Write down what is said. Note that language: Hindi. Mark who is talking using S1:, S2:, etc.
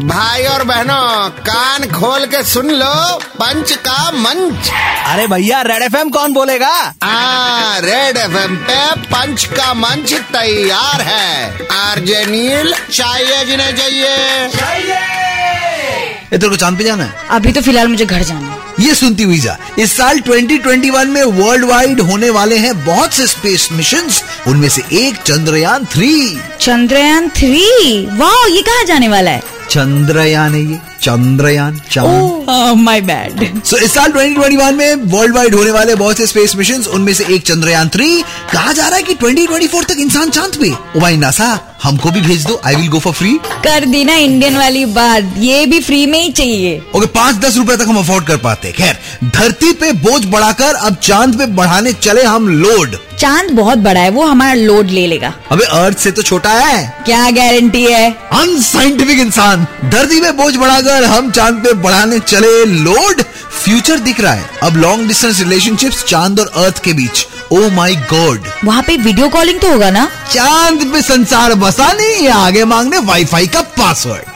S1: भाई और बहनों कान खोल के सुन लो पंच का मंच।
S2: अरे भैया रेड एफएम कौन बोलेगा?
S1: आ, रेड एफएम पे पंच का मंच तैयार है। आरजे नील चाहिए जिन्हें चाहिए।
S3: ये तेरे को चाँद पे जाना है?
S4: अभी तो फ़िलहाल मुझे घर जाना है।
S3: ये सुनती हुई जा। इस साल 2021 में वर्ल्ड वाइड होने वाले हैं बहुत से स्पेस मिशंस उनमें से एक चंद्रयान थ्री
S4: चंद्रयान थ्री वाह ये कहाँ जाने वाला है?
S3: चंद्रयान है ये चंद्रयान चाँद।
S4: माय बैड
S3: सो इस साल 2021 में वर्ल्ड वाइड होने वाले बहुत से स्पेस मिशन उनमें से एक चंद्रयान थ्री कहा जा रहा है कि 2024 तक इंसान चाँद पे। ओ भाई नासा हमको भी भेज दो I will go for free
S4: कर दी ना इंडियन वाली बात ये भी फ्री में ही चाहिए।
S3: ओके पाँच दस रूपए तक हम अफोर्ड कर पाते। खैर धरती पे बोझ बढ़ाकर अब चाँद पे बढ़ाने चले हम लोड
S4: चाँद बहुत बड़ा है वो हमारा लोड ले लेगा।
S3: अबे अर्थ से तो छोटा है।
S4: क्या गारंटी है?
S3: अनसाइंटिफिक इंसान धरती में बोझ बढ़ाकर हम चाँद पे बढ़ाने चले लोड फ्यूचर दिख रहा है। अब लॉन्ग डिस्टेंस रिलेशनशिप्स चाँद और अर्थ के बीच। ओ माई गॉड
S4: वहाँ पे वीडियो कॉलिंग तो होगा ना?
S3: चाँद पे संसार बसा नहीं आगे मांगने वाईफाई का password